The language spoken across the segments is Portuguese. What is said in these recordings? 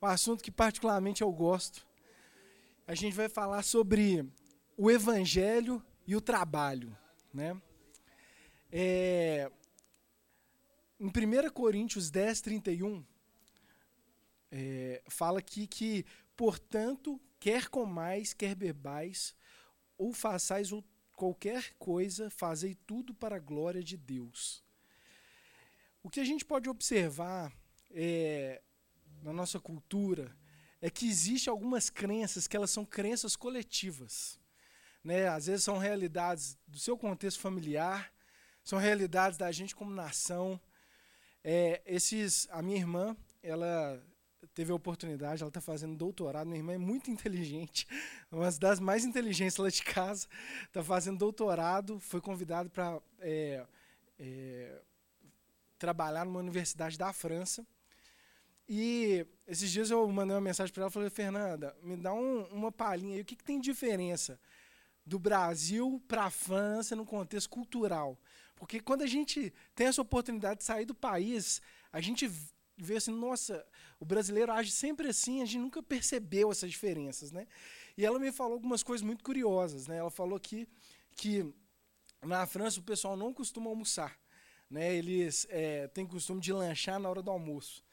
um assunto que particularmente eu gosto. A gente vai falar sobre o evangelho e o trabalho, né? É, em 1 Coríntios 10, 31, é, fala aqui que, portanto, quer comais, quer bebais, ou façais qualquer coisa, fazei tudo para a glória de Deus. O que a gente pode observar é, na nossa cultura é que existe algumas crenças que elas são crenças coletivas. Né? Às vezes são realidades do seu contexto familiar, são realidades da gente como nação. É, esses, a minha irmã, ela teve a oportunidade, ela está fazendo doutorado, minha irmã é muito inteligente, uma das mais inteligentes lá de casa, está fazendo doutorado, foi convidado para é, é, trabalhar numa universidade da França. E esses dias eu mandei uma mensagem para ela, falei, Fernanda, me dá um, uma palhinha aí, o que, que tem diferença do Brasil para a França no contexto cultural? Porque quando a gente tem essa oportunidade de sair do país, a gente vê assim, nossa, o brasileiro age sempre assim, a gente nunca percebeu essas diferenças, né? E ela me falou algumas coisas muito curiosas, né? Ela falou aqui que na França o pessoal não costuma almoçar, né? Eles é, têm costume de lanchar na hora do almoço.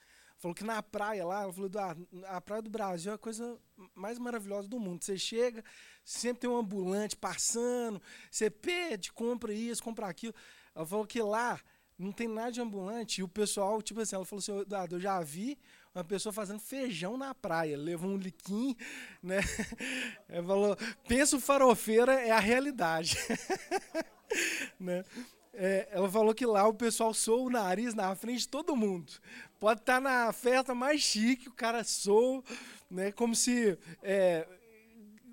Falou que na praia lá, ela falou, ah, a praia do Brasil é a coisa mais maravilhosa do mundo. Você chega, sempre tem um ambulante passando, você pede, compra isso, compra aquilo. Ela falou que lá não tem nada de ambulante. E o pessoal, tipo assim, ela falou assim, Eduardo, eu já vi uma pessoa fazendo feijão na praia, levou um liquim, né? Ela falou, pensa o farofeira é a realidade. né? É, ela falou que lá o pessoal soa o nariz na frente de todo mundo. Pode estar na festa mais chique, o cara soa, né? Como se, é,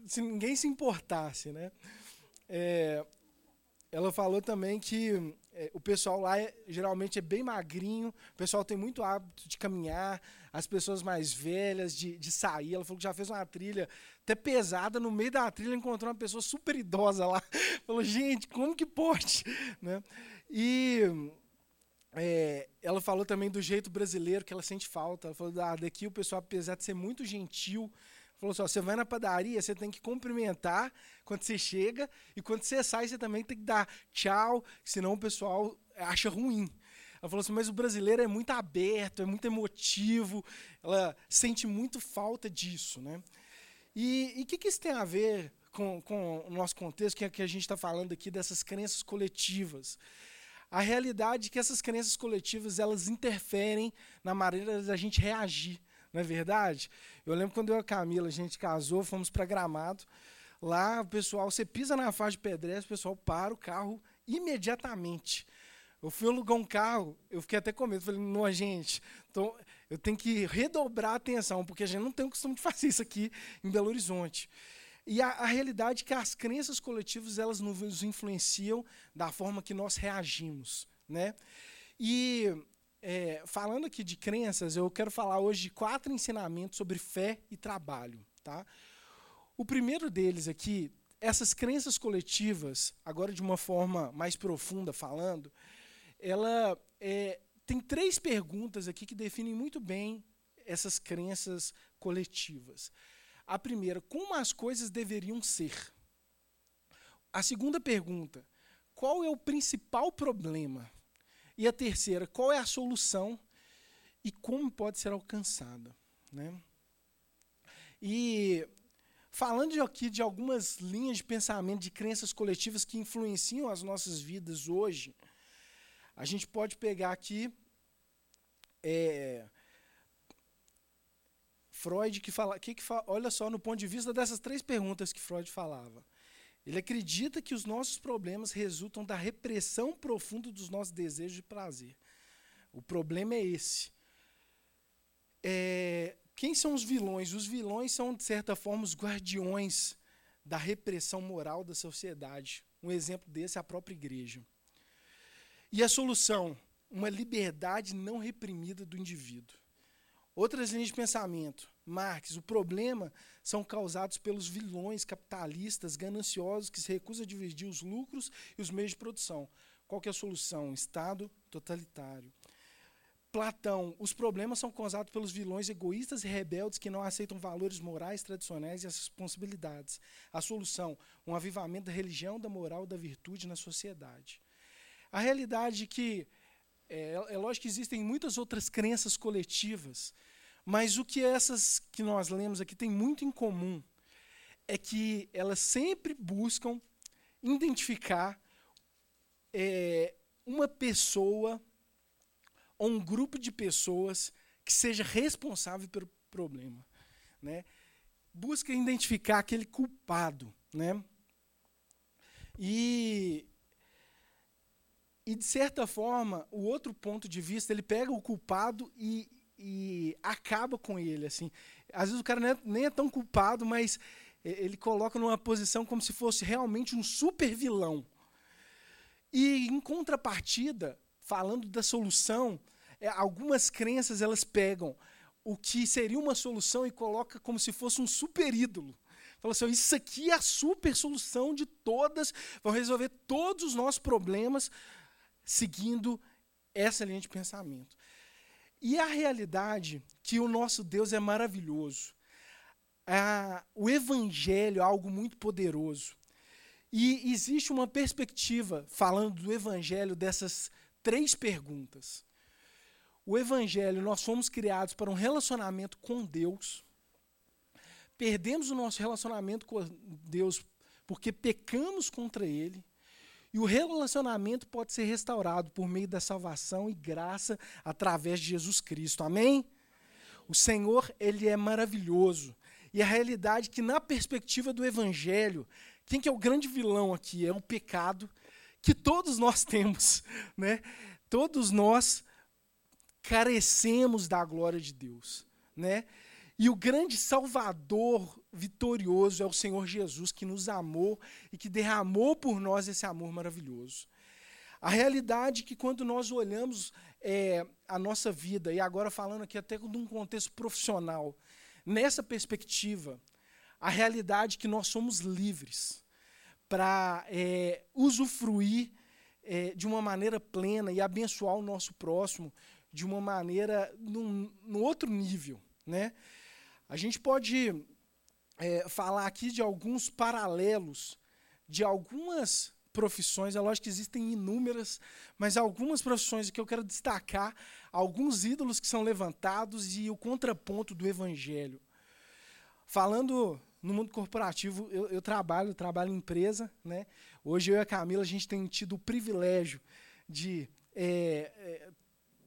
se ninguém se importasse, né? É, ela falou também que é, o pessoal lá é, geralmente é bem magrinho, o pessoal tem muito hábito de caminhar, as pessoas mais velhas de, de sair. Ela falou que já fez uma trilha até pesada, no meio da trilha encontrou uma pessoa super idosa lá. Falou, gente, como que pode? Né? E é, ela falou também do jeito brasileiro que ela sente falta. Ela falou, ah, daqui o pessoal, apesar de ser muito gentil, falou assim: ó, você vai na padaria, você tem que cumprimentar quando você chega, e quando você sai, você também tem que dar tchau, senão o pessoal acha ruim. Ela falou assim: mas o brasileiro é muito aberto, é muito emotivo, ela sente muito falta disso. Né? E o que, que isso tem a ver com, com o nosso contexto, que é que a gente está falando aqui dessas crenças coletivas? A realidade é que essas crenças coletivas elas interferem na maneira da gente reagir não é verdade? Eu lembro quando eu e a Camila, a gente casou, fomos para Gramado. Lá, o pessoal, você pisa na faixa de pedestre, o pessoal para o carro imediatamente. Eu fui alugar um carro, eu fiquei até com medo. Falei, não, gente, então, eu tenho que redobrar a atenção, porque a gente não tem o costume de fazer isso aqui em Belo Horizonte. E a, a realidade é que as crenças coletivas, elas nos influenciam da forma que nós reagimos. Né? E é, falando aqui de crenças, eu quero falar hoje de quatro ensinamentos sobre fé e trabalho. Tá? O primeiro deles aqui, essas crenças coletivas, agora de uma forma mais profunda falando, ela é, tem três perguntas aqui que definem muito bem essas crenças coletivas. A primeira, como as coisas deveriam ser? A segunda pergunta, qual é o principal problema? E a terceira, qual é a solução e como pode ser alcançada? Né? E falando aqui de algumas linhas de pensamento, de crenças coletivas que influenciam as nossas vidas hoje, a gente pode pegar aqui é, Freud que fala, que que fala, olha só no ponto de vista dessas três perguntas que Freud falava. Ele acredita que os nossos problemas resultam da repressão profunda dos nossos desejos de prazer. O problema é esse. É, quem são os vilões? Os vilões são, de certa forma, os guardiões da repressão moral da sociedade. Um exemplo desse é a própria igreja. E a solução? Uma liberdade não reprimida do indivíduo. Outras linhas de pensamento. Marx, o problema são causados pelos vilões capitalistas gananciosos que se recusam a dividir os lucros e os meios de produção. Qual é a solução? Estado totalitário. Platão, os problemas são causados pelos vilões egoístas e rebeldes que não aceitam valores morais tradicionais e as responsabilidades. A solução, um avivamento da religião, da moral, da virtude na sociedade. A realidade é que é, é lógico que existem muitas outras crenças coletivas, mas o que essas que nós lemos aqui tem muito em comum é que elas sempre buscam identificar é, uma pessoa ou um grupo de pessoas que seja responsável pelo problema. Né? Busca identificar aquele culpado. Né? E, e, de certa forma, o outro ponto de vista, ele pega o culpado e, e acaba com ele. assim. Às vezes o cara nem é, nem é tão culpado, mas ele coloca numa posição como se fosse realmente um super vilão. E, em contrapartida, falando da solução, é, algumas crenças elas pegam o que seria uma solução e coloca como se fosse um super ídolo. Fala assim, isso aqui é a super solução de todas, vão resolver todos os nossos problemas seguindo essa linha de pensamento. E a realidade que o nosso Deus é maravilhoso. Ah, o evangelho é algo muito poderoso. E existe uma perspectiva, falando do Evangelho, dessas três perguntas. O Evangelho, nós fomos criados para um relacionamento com Deus. Perdemos o nosso relacionamento com Deus porque pecamos contra Ele. E o relacionamento pode ser restaurado por meio da salvação e graça através de Jesus Cristo. Amém? O Senhor, Ele é maravilhoso. E a realidade é que, na perspectiva do Evangelho, quem que é o grande vilão aqui? É o pecado que todos nós temos, né? Todos nós carecemos da glória de Deus, né? E o grande Salvador vitorioso é o Senhor Jesus, que nos amou e que derramou por nós esse amor maravilhoso. A realidade é que quando nós olhamos é, a nossa vida, e agora falando aqui até de um contexto profissional, nessa perspectiva, a realidade é que nós somos livres para é, usufruir é, de uma maneira plena e abençoar o nosso próximo de uma maneira num, num outro nível. Né? A gente pode é, falar aqui de alguns paralelos de algumas profissões, é lógico que existem inúmeras, mas algumas profissões que eu quero destacar, alguns ídolos que são levantados e o contraponto do evangelho. Falando no mundo corporativo, eu, eu trabalho, eu trabalho em empresa. Né? Hoje eu e a Camila, a gente tem tido o privilégio de é, é,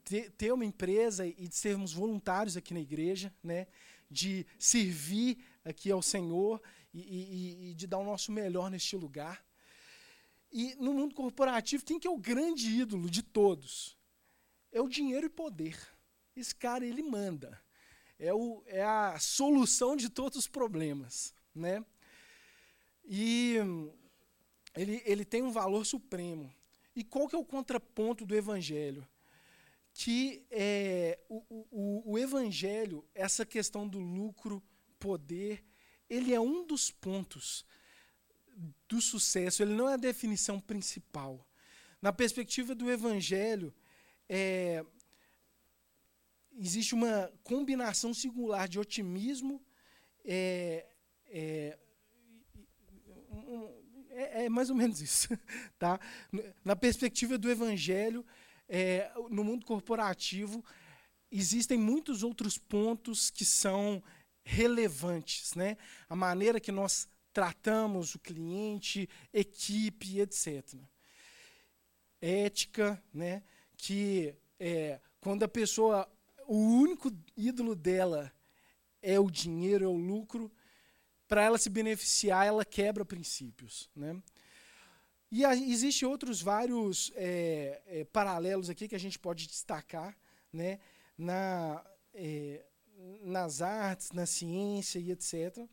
ter, ter, uma empresa e de sermos voluntários aqui na igreja, né? De servir aqui ao Senhor e, e, e de dar o nosso melhor neste lugar. E no mundo corporativo, quem que é o grande ídolo de todos? É o dinheiro e poder. Esse cara, ele manda é, o, é a solução de todos os problemas. Né? E ele, ele tem um valor supremo. E qual que é o contraponto do Evangelho? Que é, o, o, o Evangelho, essa questão do lucro, poder, ele é um dos pontos do sucesso, ele não é a definição principal. Na perspectiva do Evangelho, é, existe uma combinação singular de otimismo, é, é, é, é mais ou menos isso. Tá? Na perspectiva do evangelho, é, no mundo corporativo, existem muitos outros pontos que são relevantes. Né? A maneira que nós tratamos o cliente, equipe, etc. Ética, né? que é, quando a pessoa o único ídolo dela é o dinheiro, é o lucro, para ela se beneficiar, ela quebra princípios. Né? E existem outros vários é, é, paralelos aqui que a gente pode destacar né? na, é, nas artes, na ciência e etc.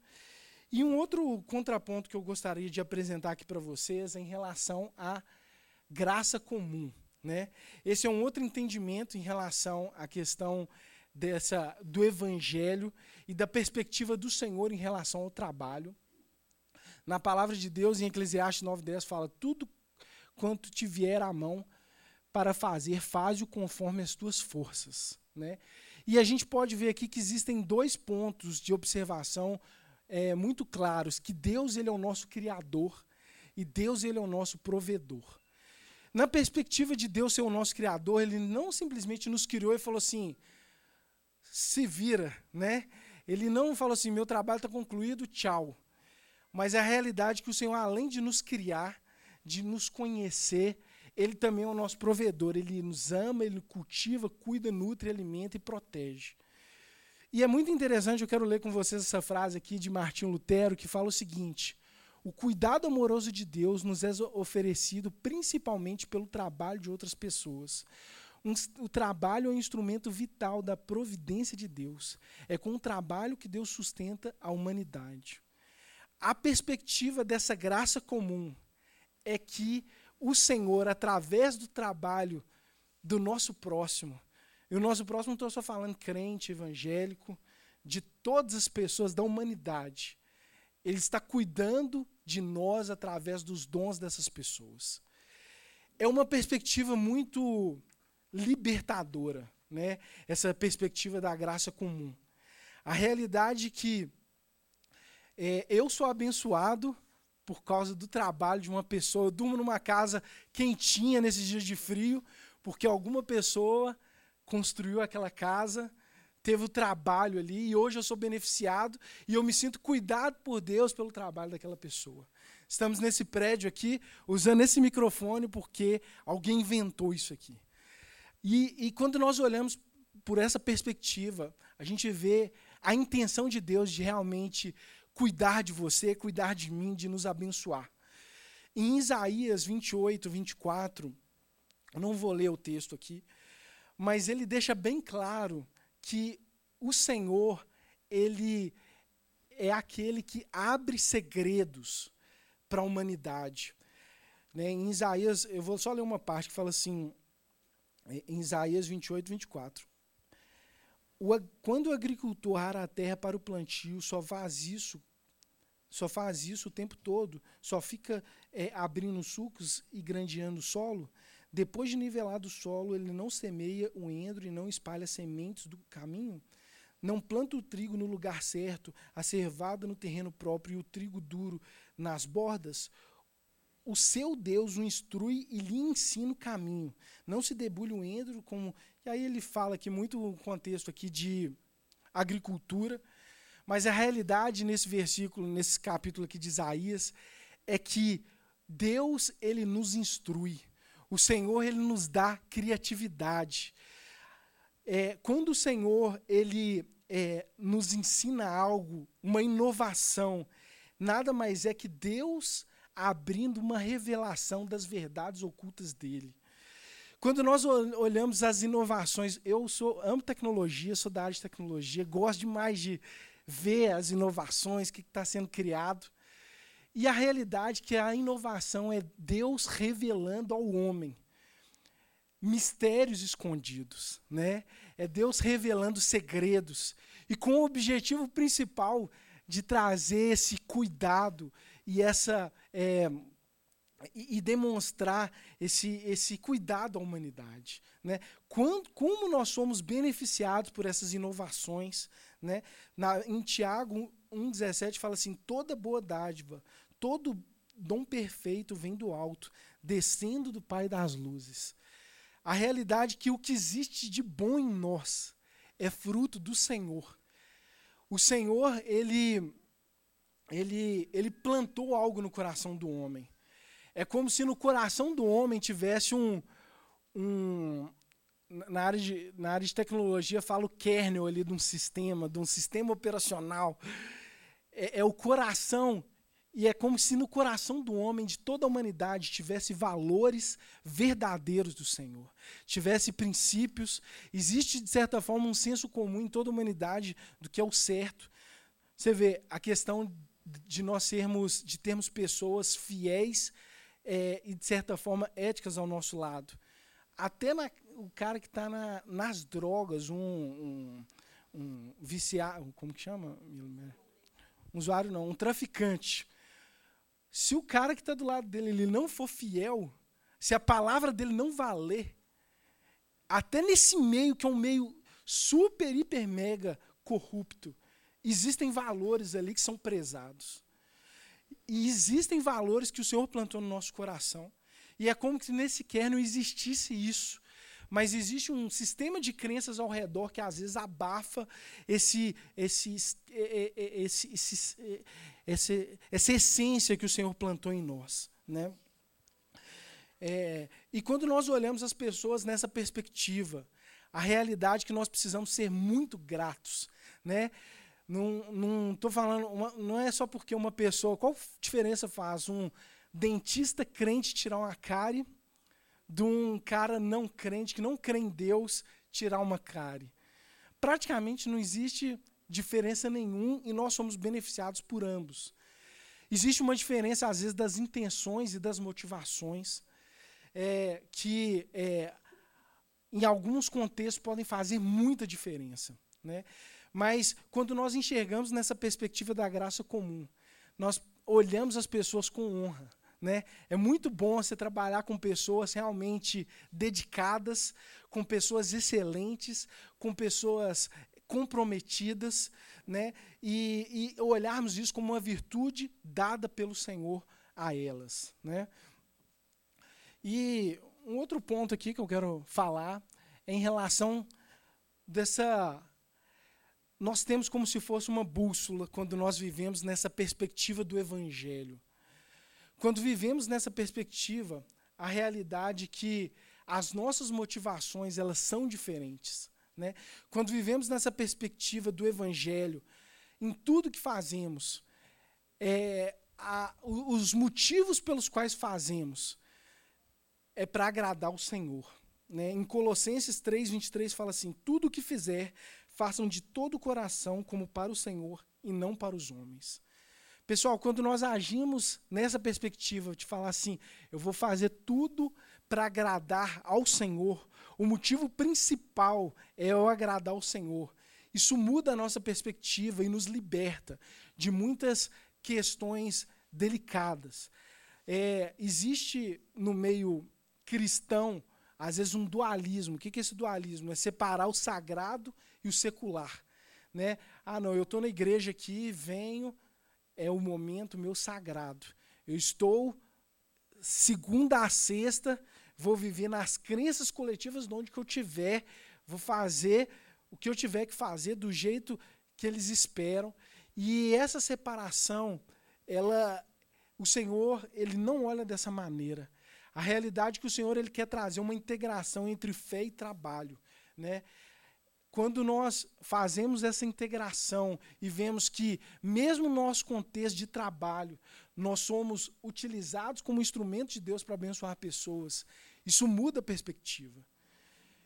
E um outro contraponto que eu gostaria de apresentar aqui para vocês é em relação à graça comum. Né? Esse é um outro entendimento em relação à questão dessa do evangelho e da perspectiva do Senhor em relação ao trabalho. Na palavra de Deus, em Eclesiastes 9:10 fala: "Tudo quanto te vier à mão, para fazer, faze-o conforme as tuas forças. Né? E a gente pode ver aqui que existem dois pontos de observação é, muito claros, que Deus ele é o nosso Criador e Deus ele é o nosso provedor. Na perspectiva de Deus ser o nosso Criador, Ele não simplesmente nos criou e falou assim, se vira, né? Ele não falou assim, meu trabalho está concluído, tchau. Mas é a realidade que o Senhor, além de nos criar, de nos conhecer, Ele também é o nosso provedor. Ele nos ama, Ele cultiva, cuida, nutre, alimenta e protege. E é muito interessante, eu quero ler com vocês essa frase aqui de Martinho Lutero, que fala o seguinte: O cuidado amoroso de Deus nos é oferecido principalmente pelo trabalho de outras pessoas. Um, o trabalho é um instrumento vital da providência de Deus. É com o trabalho que Deus sustenta a humanidade. A perspectiva dessa graça comum é que o Senhor, através do trabalho do nosso próximo, e o nosso próximo não estou só falando crente, evangélico, de todas as pessoas da humanidade, ele está cuidando de nós através dos dons dessas pessoas. É uma perspectiva muito libertadora, né? essa perspectiva da graça comum. A realidade é que é, eu sou abençoado por causa do trabalho de uma pessoa. Eu durmo numa casa quentinha nesses dias de frio, porque alguma pessoa construiu aquela casa, teve o trabalho ali, e hoje eu sou beneficiado e eu me sinto cuidado por Deus pelo trabalho daquela pessoa. Estamos nesse prédio aqui, usando esse microfone porque alguém inventou isso aqui. E, e quando nós olhamos por essa perspectiva, a gente vê a intenção de Deus de realmente cuidar de você, cuidar de mim, de nos abençoar. Em Isaías 28, 24, eu não vou ler o texto aqui, mas ele deixa bem claro que o Senhor, ele é aquele que abre segredos para a humanidade. Né? Em Isaías, eu vou só ler uma parte que fala assim, em Isaías 28, 24. O, quando o agricultor ara a terra para o plantio, só faz isso só faz isso o tempo todo, só fica é, abrindo sucos e grandeando o solo, depois de nivelado o solo, ele não semeia o endro e não espalha sementes do caminho, não planta o trigo no lugar certo, a cevada no terreno próprio e o trigo duro nas bordas, o seu Deus o instrui e lhe ensina o caminho. Não se debulhe o endro como. E aí ele fala aqui muito o contexto aqui de agricultura, mas a realidade nesse versículo, nesse capítulo aqui de Isaías, é que Deus ele nos instrui. O Senhor ele nos dá criatividade. É, quando o Senhor ele é, nos ensina algo, uma inovação, nada mais é que Deus abrindo uma revelação das verdades ocultas dele. Quando nós olhamos as inovações, eu sou amo tecnologia, sou da área de tecnologia, gosto demais de ver as inovações, o que está sendo criado. E a realidade é que a inovação é Deus revelando ao homem mistérios escondidos, né? É Deus revelando segredos e com o objetivo principal de trazer esse cuidado e essa é, e, e, demonstrar esse, esse cuidado à humanidade. Né? Quando, como nós somos beneficiados por essas inovações. Né? Na, em Tiago 1,17 fala assim: toda boa dádiva, todo dom perfeito vem do alto, descendo do Pai das luzes. A realidade é que o que existe de bom em nós é fruto do Senhor. O Senhor, ele, ele, ele plantou algo no coração do homem. É como se no coração do homem tivesse um, um na área, de, na área de tecnologia, fala o kernel ali de um sistema, de um sistema operacional. É, é, o coração, e é como se no coração do homem, de toda a humanidade, tivesse valores verdadeiros do Senhor, tivesse princípios. Existe, de certa forma, um senso comum em toda a humanidade do que é o certo. Você vê a questão de nós sermos, de termos pessoas fiéis é, e, de certa forma, éticas ao nosso lado. Até na, o cara que está na, nas drogas, um, um, um viciado, como que chama? Um usuário não, um traficante. Se o cara que está do lado dele ele não for fiel, se a palavra dele não valer, até nesse meio que é um meio super, hiper, mega corrupto, existem valores ali que são prezados. E existem valores que o Senhor plantou no nosso coração. E é como se nem sequer não existisse isso. Mas existe um sistema de crenças ao redor que às vezes abafa esse, esse, esse, esse, esse essa essência que o Senhor plantou em nós. Né? É, e quando nós olhamos as pessoas nessa perspectiva, a realidade é que nós precisamos ser muito gratos. Né? Não, não tô falando, uma, não é só porque uma pessoa. Qual diferença faz um dentista crente tirar uma cárie de um cara não crente, que não crê em Deus, tirar uma cárie. Praticamente não existe diferença nenhuma e nós somos beneficiados por ambos. Existe uma diferença, às vezes, das intenções e das motivações, é, que é, em alguns contextos podem fazer muita diferença. Né? Mas quando nós enxergamos nessa perspectiva da graça comum, nós olhamos as pessoas com honra. Né? É muito bom você trabalhar com pessoas realmente dedicadas, com pessoas excelentes, com pessoas comprometidas, né? e, e olharmos isso como uma virtude dada pelo Senhor a elas. Né? E um outro ponto aqui que eu quero falar é em relação dessa. Nós temos como se fosse uma bússola quando nós vivemos nessa perspectiva do Evangelho. Quando vivemos nessa perspectiva, a realidade é que as nossas motivações elas são diferentes. Né? Quando vivemos nessa perspectiva do Evangelho, em tudo que fazemos, é, a, os motivos pelos quais fazemos é para agradar o Senhor. Né? Em Colossenses 3, 23 fala assim: Tudo o que fizer, façam de todo o coração como para o Senhor e não para os homens. Pessoal, quando nós agimos nessa perspectiva de falar assim, eu vou fazer tudo para agradar ao Senhor, o motivo principal é eu agradar ao Senhor. Isso muda a nossa perspectiva e nos liberta de muitas questões delicadas. É, existe no meio cristão, às vezes, um dualismo. O que é esse dualismo? É separar o sagrado e o secular. Né? Ah, não, eu estou na igreja aqui, venho, é o momento meu sagrado. Eu estou, segunda a sexta, vou viver nas crenças coletivas de onde que eu tiver, vou fazer o que eu tiver que fazer do jeito que eles esperam. E essa separação, ela, o Senhor, ele não olha dessa maneira. A realidade é que o Senhor ele quer trazer uma integração entre fé e trabalho, né? Quando nós fazemos essa integração e vemos que, mesmo no nosso contexto de trabalho, nós somos utilizados como instrumento de Deus para abençoar pessoas, isso muda a perspectiva.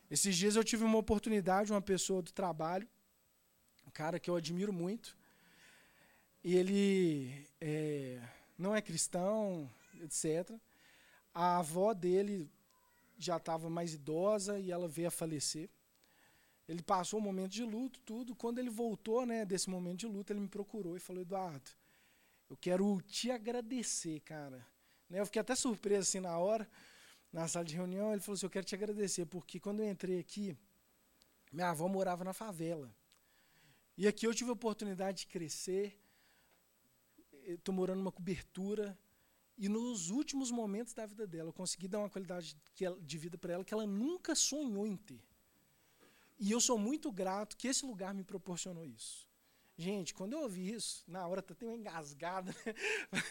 Esses dias eu tive uma oportunidade, uma pessoa do trabalho, um cara que eu admiro muito, e ele é, não é cristão, etc. A avó dele já estava mais idosa e ela veio a falecer. Ele passou um momento de luto, tudo. Quando ele voltou, né, desse momento de luto, ele me procurou e falou: Eduardo, eu quero te agradecer, cara. Né, eu fiquei até surpreso assim na hora, na sala de reunião. Ele falou assim: Eu quero te agradecer, porque quando eu entrei aqui, minha avó morava na favela. E aqui eu tive a oportunidade de crescer. Estou morando numa cobertura. E nos últimos momentos da vida dela, eu consegui dar uma qualidade de vida para ela que ela nunca sonhou em ter. E eu sou muito grato que esse lugar me proporcionou isso. Gente, quando eu ouvi isso, na hora tá até uma engasgada.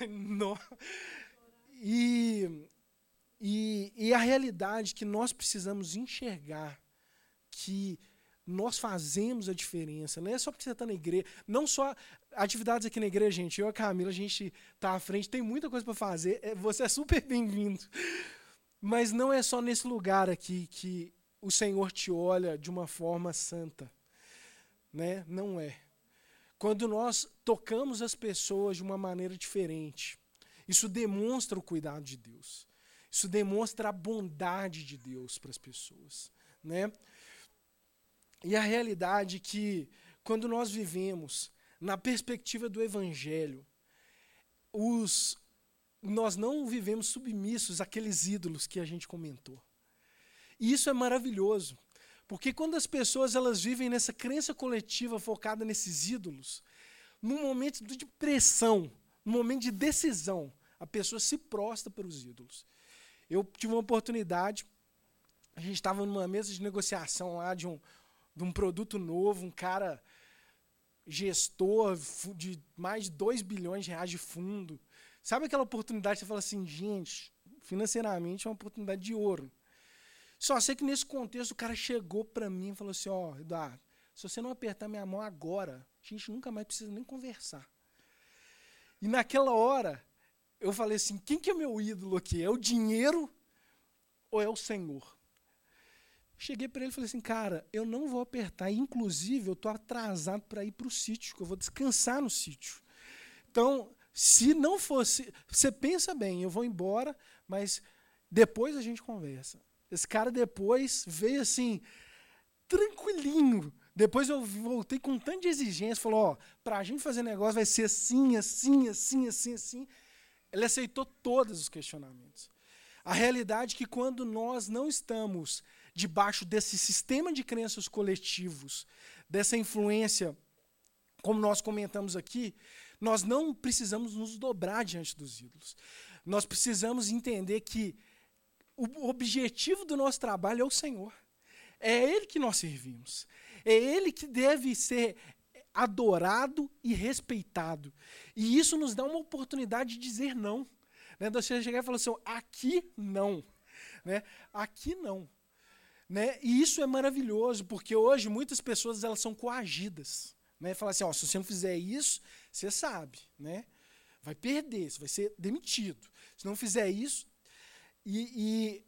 Né? e, e, e a realidade que nós precisamos enxergar que nós fazemos a diferença. Não é só porque você está na igreja. Não só atividades aqui na igreja, gente. Eu e a Camila, a gente está à frente, tem muita coisa para fazer. É, você é super bem-vindo. Mas não é só nesse lugar aqui que o Senhor te olha de uma forma santa. Né? Não é. Quando nós tocamos as pessoas de uma maneira diferente, isso demonstra o cuidado de Deus. Isso demonstra a bondade de Deus para as pessoas. Né? E a realidade é que, quando nós vivemos na perspectiva do Evangelho, os, nós não vivemos submissos àqueles ídolos que a gente comentou. E isso é maravilhoso. Porque quando as pessoas elas vivem nessa crença coletiva focada nesses ídolos, num momento de pressão, num momento de decisão, a pessoa se prostra para os ídolos. Eu tive uma oportunidade, a gente estava numa mesa de negociação lá de um, de um produto novo, um cara gestor de mais de 2 bilhões de reais de fundo. Sabe aquela oportunidade que você fala assim, gente, financeiramente é uma oportunidade de ouro. Só sei que nesse contexto o cara chegou para mim e falou assim, ó, oh, Eduardo, se você não apertar minha mão agora, a gente nunca mais precisa nem conversar. E naquela hora, eu falei assim, quem que é meu ídolo aqui? É o dinheiro ou é o Senhor? Cheguei para ele e falei assim, cara, eu não vou apertar. Inclusive, eu estou atrasado para ir para o sítio, que eu vou descansar no sítio. Então, se não fosse. Você pensa bem, eu vou embora, mas depois a gente conversa. Esse cara depois veio assim, tranquilinho. Depois eu voltei com tanta exigência, falou, ó, para a gente fazer negócio vai ser assim, assim, assim, assim, assim. Ele aceitou todos os questionamentos. A realidade é que quando nós não estamos debaixo desse sistema de crenças coletivos, dessa influência, como nós comentamos aqui, nós não precisamos nos dobrar diante dos ídolos. Nós precisamos entender que o objetivo do nosso trabalho é o Senhor. É Ele que nós servimos. É Ele que deve ser adorado e respeitado. E isso nos dá uma oportunidade de dizer não. Né? De você chegar e falar assim, aqui não. Né? Aqui não. Né? E isso é maravilhoso, porque hoje muitas pessoas elas são coagidas. Né? Falar assim, ó, se você não fizer isso, você sabe, né? vai perder, você vai ser demitido. Se não fizer isso, e, e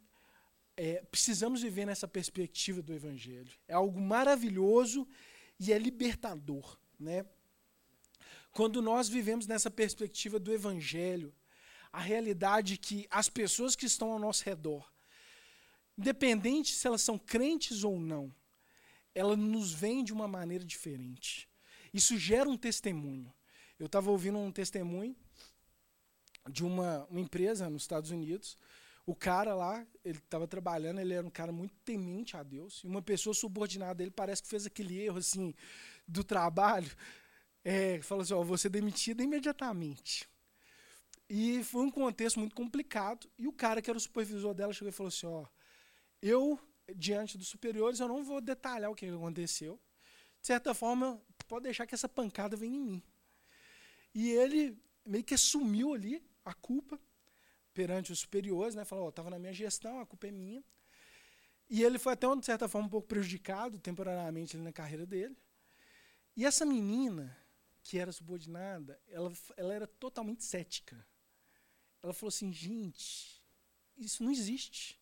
é, precisamos viver nessa perspectiva do Evangelho. É algo maravilhoso e é libertador. Né? Quando nós vivemos nessa perspectiva do Evangelho, a realidade é que as pessoas que estão ao nosso redor, independente se elas são crentes ou não, elas nos veem de uma maneira diferente. Isso gera um testemunho. Eu estava ouvindo um testemunho de uma, uma empresa nos Estados Unidos, o cara lá, ele estava trabalhando, ele era um cara muito temente a Deus. E uma pessoa subordinada dele parece que fez aquele erro assim do trabalho. É, falou assim: ó, vou ser demitido imediatamente. E foi um contexto muito complicado. E o cara que era o supervisor dela chegou e falou assim: ó, eu, diante dos superiores, eu não vou detalhar o que aconteceu. De certa forma, pode deixar que essa pancada venha em mim. E ele meio que assumiu ali a culpa perante os superiores, né? Falou, estava na minha gestão, a culpa é minha. E ele foi até, de certa forma, um pouco prejudicado temporariamente na carreira dele. E essa menina, que era subordinada, ela, ela era totalmente cética. Ela falou assim, gente, isso não existe.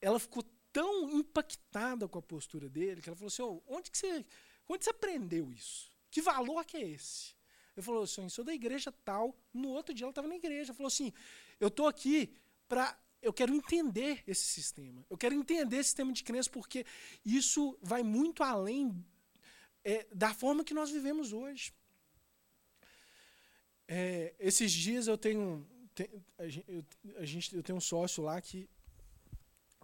Ela ficou tão impactada com a postura dele que ela falou assim, oh, onde que você, onde você aprendeu isso? Que valor que é esse? Ele falou assim, sou da igreja tal. No outro dia ela estava na igreja. Falou assim, eu estou aqui para. Eu quero entender esse sistema. Eu quero entender esse sistema de crença, porque isso vai muito além é, da forma que nós vivemos hoje. É, esses dias eu tenho. a, gente, eu, tenho um sócio lá que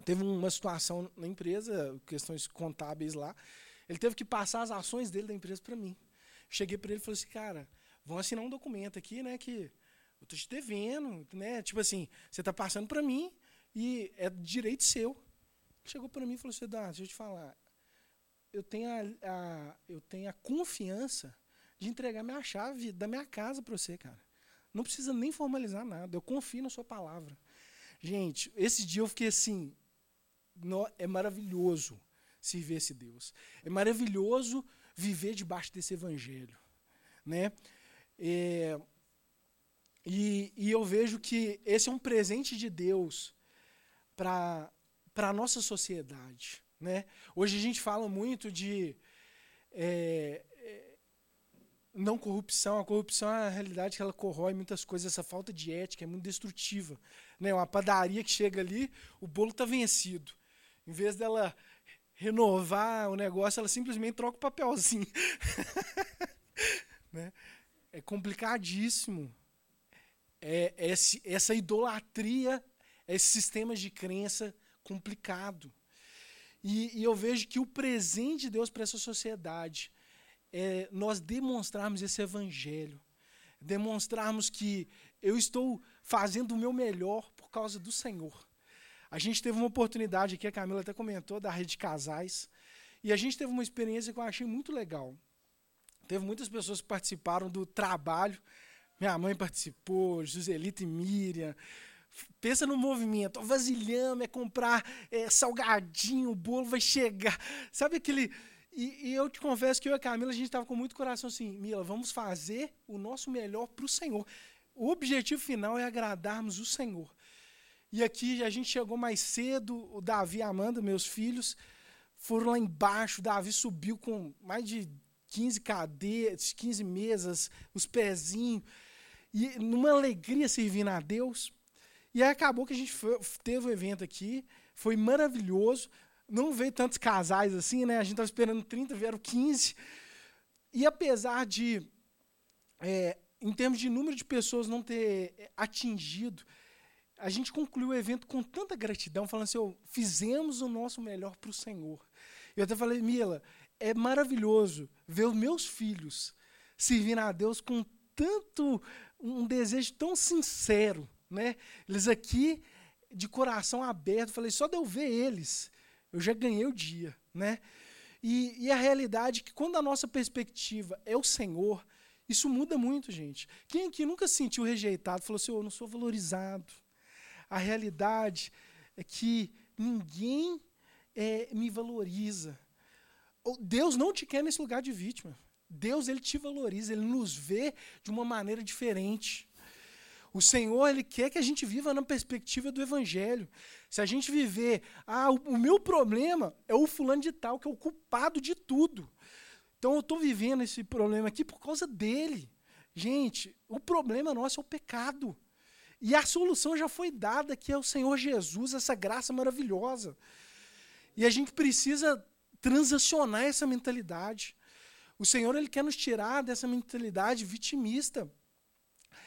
teve uma situação na empresa, questões contábeis lá. Ele teve que passar as ações dele da empresa para mim. Cheguei para ele e falei assim, cara, vão assinar um documento aqui, né, que eu tô te devendo, né? Tipo assim, você está passando para mim e é direito seu. Chegou para mim e falou assim, Eduardo, deixa eu te falar, eu tenho a, a, eu tenho a confiança de entregar minha chave da minha casa para você, cara. Não precisa nem formalizar nada, eu confio na sua palavra. Gente, esse dia eu fiquei assim, no, é maravilhoso servir esse Deus. É maravilhoso viver debaixo desse evangelho, né? É, e, e eu vejo que esse é um presente de Deus para a nossa sociedade. Né? Hoje a gente fala muito de é, é, não corrupção. A corrupção é a realidade que ela corrói muitas coisas. Essa falta de ética é muito destrutiva. Né? Uma padaria que chega ali, o bolo está vencido. Em vez dela renovar o negócio, ela simplesmente troca o papelzinho. né? É complicadíssimo é, esse, essa idolatria, esses sistemas de crença complicado. E, e eu vejo que o presente de Deus para essa sociedade é nós demonstrarmos esse evangelho, demonstrarmos que eu estou fazendo o meu melhor por causa do Senhor. A gente teve uma oportunidade aqui, a Camila até comentou, da rede de casais, e a gente teve uma experiência que eu achei muito legal. Teve muitas pessoas que participaram do trabalho. Minha mãe participou, Joselita e Miriam. Pensa no movimento. O vasilhame é comprar é, salgadinho, o bolo vai chegar. Sabe aquele. E, e, eu te confesso que eu e a Camila, a gente estava com muito coração assim, Mila, vamos fazer o nosso melhor para o Senhor. O objetivo final é agradarmos o Senhor. E aqui a gente chegou mais cedo, o Davi e a Amanda, meus filhos, foram lá embaixo, o Davi subiu com mais de 15 cadeiras, 15 mesas, os pezinhos, e numa alegria servindo a Deus. E aí acabou que a gente foi, teve o um evento aqui, foi maravilhoso. Não veio tantos casais assim, né? A gente estava esperando 30, vieram 15. E apesar de, é, em termos de número de pessoas não ter é, atingido, a gente concluiu o evento com tanta gratidão, falando assim: oh, fizemos o nosso melhor para o Senhor. Eu até falei, Mila, é maravilhoso ver os meus filhos servindo a Deus com tanto um desejo tão sincero, né? Eles aqui de coração aberto, falei só de eu ver eles, eu já ganhei o dia, né? E, e a realidade é que quando a nossa perspectiva é o Senhor, isso muda muito, gente. Quem aqui nunca se sentiu rejeitado, falou assim, eu não sou valorizado. A realidade é que ninguém é, me valoriza. Deus não te quer nesse lugar de vítima. Deus ele te valoriza, ele nos vê de uma maneira diferente. O Senhor ele quer que a gente viva na perspectiva do evangelho. Se a gente viver, ah, o, o meu problema é o fulano de tal que é o culpado de tudo. Então eu estou vivendo esse problema aqui por causa dele. Gente, o problema nosso é o pecado. E a solução já foi dada, que é o Senhor Jesus, essa graça maravilhosa. E a gente precisa transacionar essa mentalidade. O Senhor ele quer nos tirar dessa mentalidade vitimista,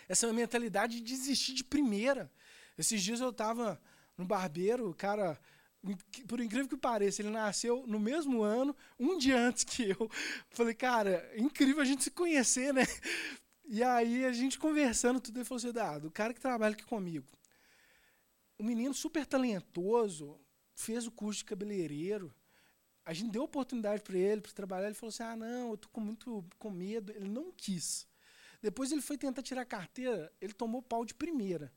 essa mentalidade de desistir de primeira. Esses dias eu estava no barbeiro, o cara, por incrível que pareça, ele nasceu no mesmo ano, um dia antes que eu. Falei, cara, incrível a gente se conhecer, né? E aí a gente conversando, tudo, ele falou assim, Dado, o cara que trabalha aqui comigo, um menino super talentoso, fez o curso de cabeleireiro, a gente deu oportunidade para ele para trabalhar. Ele falou assim: ah, não, eu tô com muito com medo. Ele não quis. Depois ele foi tentar tirar a carteira, ele tomou pau de primeira.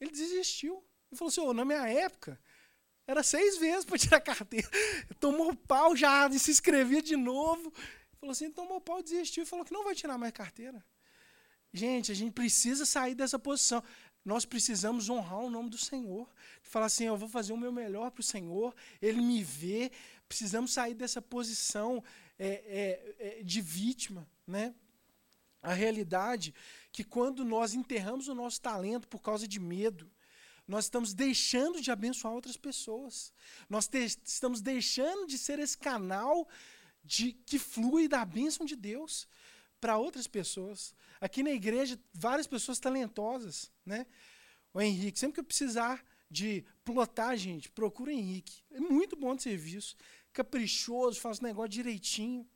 Ele desistiu. Ele falou assim: oh, na minha época, era seis vezes para tirar a carteira. Tomou pau, já se inscrevia de novo. Ele falou assim: tomou pau, desistiu e falou que não vai tirar mais carteira. Gente, a gente precisa sair dessa posição. Nós precisamos honrar o nome do Senhor. Falar assim: eu vou fazer o meu melhor para o Senhor, Ele me vê, precisamos sair dessa posição é, é, é, de vítima. Né? A realidade que quando nós enterramos o nosso talento por causa de medo, nós estamos deixando de abençoar outras pessoas. Nós estamos deixando de ser esse canal de, que flui da bênção de Deus para outras pessoas. Aqui na igreja, várias pessoas talentosas. Né? O Henrique, sempre que eu precisar de plotar, gente, procura o Henrique. É muito bom de serviço caprichoso, faz o negócio direitinho.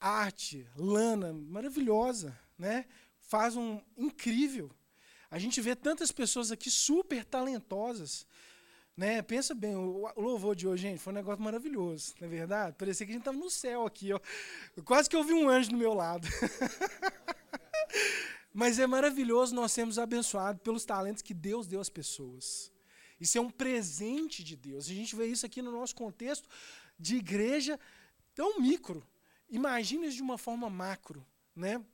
Arte, lana, maravilhosa, né? Faz um incrível. A gente vê tantas pessoas aqui super talentosas, né? Pensa bem, o, louvor de hoje, gente, foi um negócio maravilhoso, não é verdade? Parecia que a gente estava no céu aqui, ó. Quase que eu vi um anjo do meu lado. Mas é maravilhoso nós sermos abençoados pelos talentos que Deus deu às pessoas. Isso é um presente de Deus. A gente vê isso aqui no nosso contexto de igreja tão micro. Imagina isso de uma forma macro, né?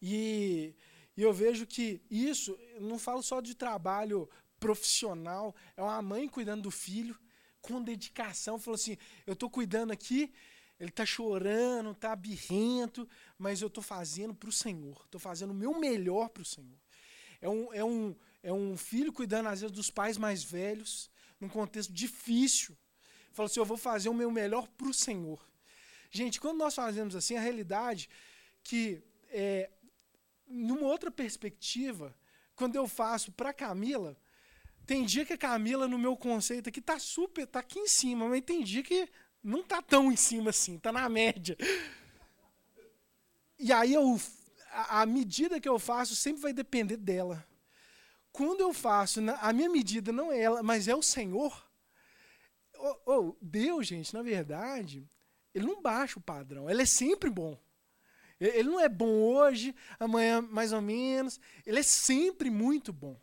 E, e eu vejo que isso, não falo só de trabalho profissional, é uma mãe cuidando do filho com dedicação, falou assim: "Eu estou cuidando aqui, ele está chorando, está birrento, mas eu estou fazendo para o Senhor, estou fazendo o meu melhor para o Senhor". É um, é um é um filho cuidando, às vezes, dos pais mais velhos, num contexto difícil. Fala assim: eu vou fazer o meu melhor para o Senhor. Gente, quando nós fazemos assim, a realidade que, é, numa outra perspectiva, quando eu faço para Camila, Tem dia que a Camila, no meu conceito aqui, tá super, tá aqui em cima, mas tem dia que não tá tão em cima assim, tá na média. E aí eu, a, a medida que eu faço sempre vai depender dela. Quando eu faço, a minha medida não é ela, mas é o Senhor. Oh, oh, Deus, gente, na verdade, ele não baixa o padrão, ele é sempre bom. Ele não é bom hoje, amanhã mais ou menos. Ele é sempre muito bom.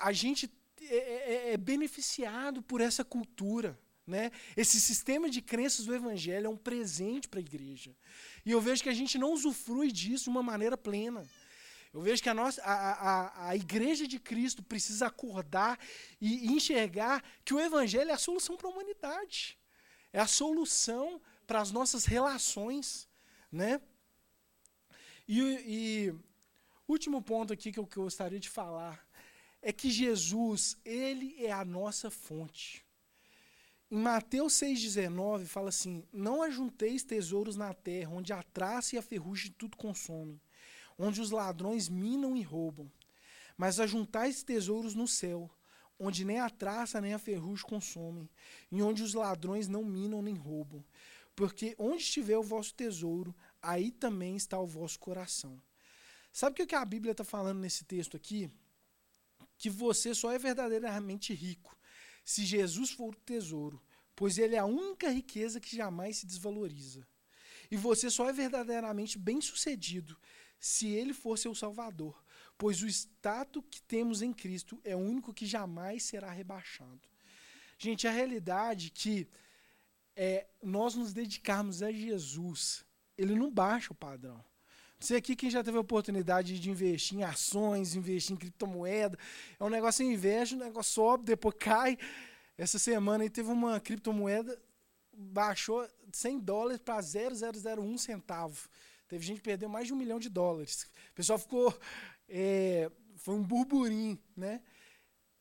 A gente é, é, é beneficiado por essa cultura. Né? Esse sistema de crenças do Evangelho é um presente para a igreja. E eu vejo que a gente não usufrui disso de uma maneira plena. Eu vejo que a, nossa, a, a, a igreja de Cristo precisa acordar e enxergar que o Evangelho é a solução para a humanidade. É a solução para as nossas relações né? E, e último ponto aqui que eu, que eu gostaria de falar é que Jesus, ele é a nossa fonte. Em Mateus 6,19 fala assim: Não ajunteis tesouros na terra, onde a traça e a ferrugem tudo consomem, onde os ladrões minam e roubam. Mas ajuntais tesouros no céu, onde nem a traça nem a ferrugem consomem, e onde os ladrões não minam nem roubam. Porque onde estiver o vosso tesouro, aí também está o vosso coração. Sabe o que a Bíblia está falando nesse texto aqui? Que você só é verdadeiramente rico se Jesus for o tesouro, pois ele é a única riqueza que jamais se desvaloriza. E você só é verdadeiramente bem-sucedido se ele for seu salvador, pois o status que temos em Cristo é o único que jamais será rebaixado. Gente, a realidade é que é, nós nos dedicarmos a Jesus, ele não baixa o padrão. Você aqui, quem já teve a oportunidade de investir em ações, investir em criptomoeda, é um negócio em investe, o negócio sobe, depois cai. Essa semana aí teve uma criptomoeda, baixou 100 dólares para 0,001 centavo. Teve gente que perdeu mais de um milhão de dólares. O pessoal ficou. É, foi um burburinho, né?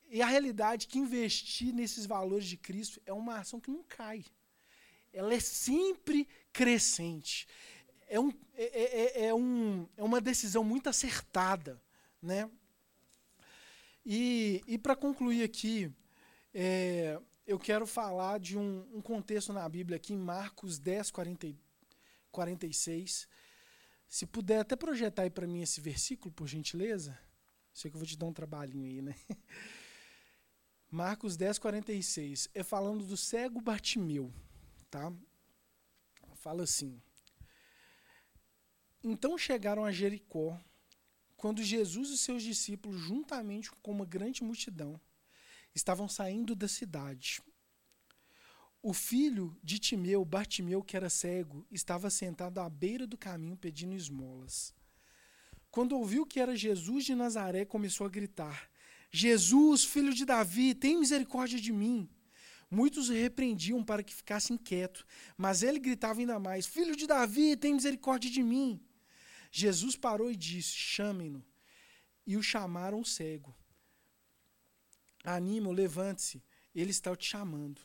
E a realidade é que investir nesses valores de Cristo é uma ação que não cai ela é sempre crescente. É, um, é, é, é, é, um, é uma decisão muito acertada. Né? E, e para concluir aqui, é, eu quero falar de um, um, contexto na Bíblia aqui em Marcos 10, 40, 46. Se puder até projetar aí para mim esse versículo, por gentileza. Sei que eu vou te dar um trabalhinho aí, né? Marcos 10, 46. É falando do cego Bartimeu tá? Fala assim: Então chegaram a Jericó, quando Jesus e seus discípulos, juntamente com uma grande multidão, estavam saindo da cidade. O filho de Timeu, Bartimeu, que era cego, estava sentado à beira do caminho pedindo esmolas. Quando ouviu que era Jesus de Nazaré, começou a gritar: Jesus, filho de Davi, tem misericórdia de mim. Muitos o repreendiam para que ficasse inquieto, mas ele gritava ainda mais: Filho de Davi, tem misericórdia de mim. Jesus parou e disse: Chamem-no. E o chamaram cego. Anima-o, levante-se, ele está te chamando.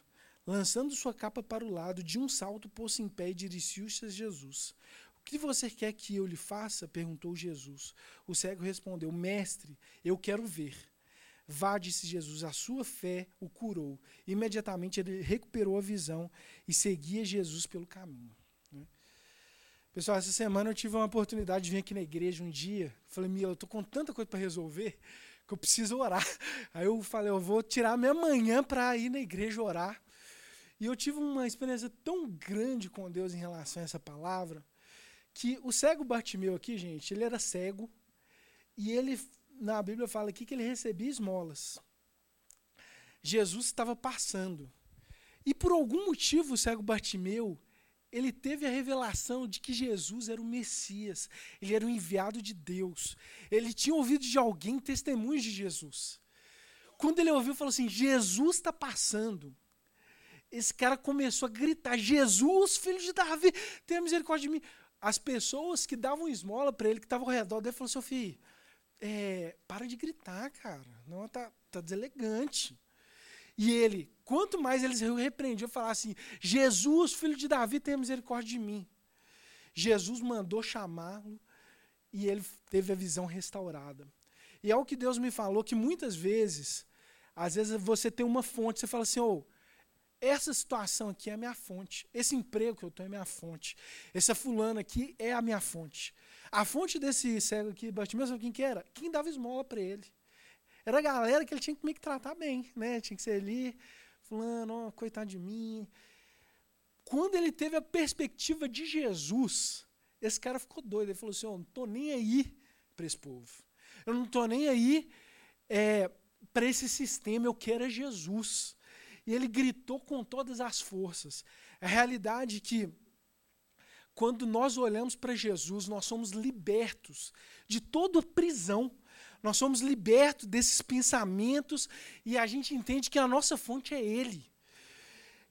Lançando sua capa para o lado, de um salto pôs-se em pé e dirigiu-se a Jesus. O que você quer que eu lhe faça? perguntou Jesus. O cego respondeu: Mestre, eu quero ver. Vá, disse Jesus, a sua fé o curou. Imediatamente ele recuperou a visão e seguia Jesus pelo caminho. Né? Pessoal, essa semana eu tive uma oportunidade de vir aqui na igreja um dia. Falei, Mia, eu estou com tanta coisa para resolver que eu preciso orar. Aí eu falei, eu vou tirar minha manhã para ir na igreja orar. E eu tive uma experiência tão grande com Deus em relação a essa palavra, que o cego Bartimeu aqui, gente, ele era cego e ele na Bíblia fala aqui que ele recebia esmolas. Jesus estava passando. E por algum motivo o cego Bartimeu, ele teve a revelação de que Jesus era o Messias, ele era o enviado de Deus. Ele tinha ouvido de alguém testemunhos de Jesus. Quando ele ouviu, falou assim: Jesus está passando. Esse cara começou a gritar: Jesus, filho de Davi, tenha misericórdia de mim. As pessoas que davam esmola para ele, que estavam ao redor dele, falaram: seu filho, é, para de gritar, cara. Não, tá, tá deselegante. E ele, quanto mais eles repreendiam, falavam assim: Jesus, filho de Davi, tenha misericórdia de mim. Jesus mandou chamá-lo e ele teve a visão restaurada. E é o que Deus me falou, que muitas vezes, às vezes você tem uma fonte, você fala assim, oh, essa situação aqui é a minha fonte. Esse emprego que eu tenho é minha fonte. Essa fulana aqui é a minha fonte. A fonte desse cego aqui, Bartimeu, sabe quem que era? Quem dava esmola para ele. Era a galera que ele tinha que tratar bem, né? Tinha que ser ali, fulano, oh, coitado de mim. Quando ele teve a perspectiva de Jesus, esse cara ficou doido. Ele falou assim: oh, não estou nem aí para esse povo. Eu não estou nem aí é, para esse sistema. Eu quero é Jesus. E ele gritou com todas as forças. A realidade é que, quando nós olhamos para Jesus, nós somos libertos de toda prisão. Nós somos libertos desses pensamentos e a gente entende que a nossa fonte é Ele.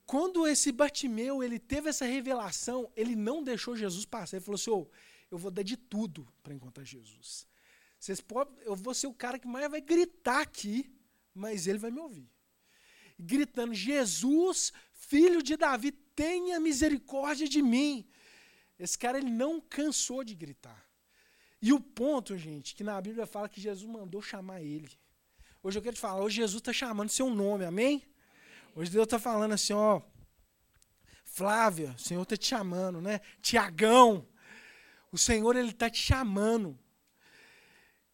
Quando esse Bartimeu ele teve essa revelação, ele não deixou Jesus passar. Ele falou assim: oh, eu vou dar de tudo para encontrar Jesus. Vocês podem, eu vou ser o cara que mais vai gritar aqui, mas ele vai me ouvir. Gritando: Jesus, filho de Davi, tenha misericórdia de mim. Esse cara ele não cansou de gritar. E o ponto, gente, que na Bíblia fala que Jesus mandou chamar ele. Hoje eu quero te falar, hoje Jesus está chamando seu nome, amém? Hoje Deus está falando assim, ó, Flávia, o Senhor está te chamando, né? Tiagão, o Senhor ele está te chamando.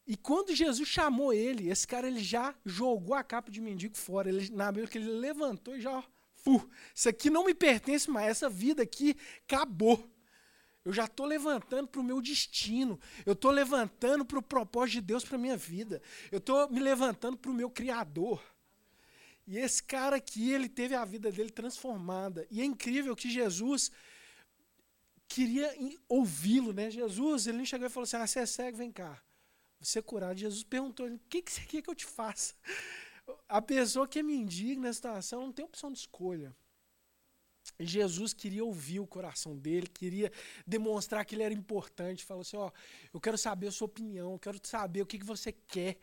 E quando Jesus chamou ele, esse cara ele já jogou a capa de mendigo fora. Ele, na Bíblia que ele levantou e já, fu, isso aqui não me pertence mais, essa vida aqui acabou. Eu já estou levantando para o meu destino. Eu estou levantando para o propósito de Deus para minha vida. Eu estou me levantando para o meu Criador. E esse cara aqui, ele teve a vida dele transformada. E é incrível que Jesus queria ouvi-lo, né? Jesus, ele chegou e falou assim: Ah, você é cego, vem cá. Você é curado. Jesus perguntou: O que, que você quer que eu te faça? A pessoa que é mendiga nessa situação não tem opção de escolha. Jesus queria ouvir o coração dele, queria demonstrar que ele era importante. Falou assim: Ó, eu quero saber a sua opinião, eu quero saber o que, que você quer.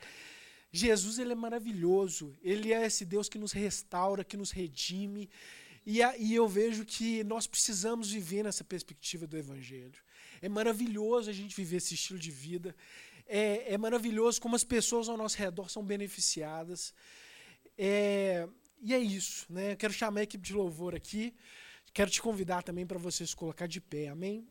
Jesus ele é maravilhoso, ele é esse Deus que nos restaura, que nos redime. E, a, e eu vejo que nós precisamos viver nessa perspectiva do Evangelho. É maravilhoso a gente viver esse estilo de vida. É, é maravilhoso como as pessoas ao nosso redor são beneficiadas. É, e é isso. Né? Eu quero chamar a equipe de louvor aqui. Quero te convidar também para você se colocar de pé. Amém?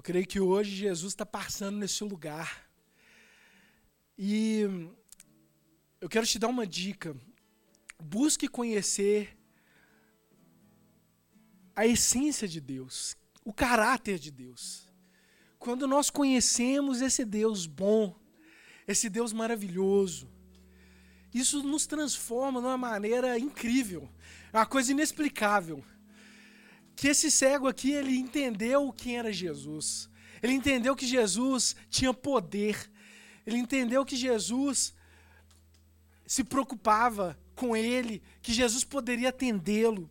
Eu creio que hoje Jesus está passando nesse lugar. E eu quero te dar uma dica. Busque conhecer a essência de Deus, o caráter de Deus. Quando nós conhecemos esse Deus bom, esse Deus maravilhoso, isso nos transforma de uma maneira incrível, é uma coisa inexplicável que esse cego aqui, ele entendeu quem era Jesus. Ele entendeu que Jesus tinha poder. Ele entendeu que Jesus se preocupava com ele, que Jesus poderia atendê-lo.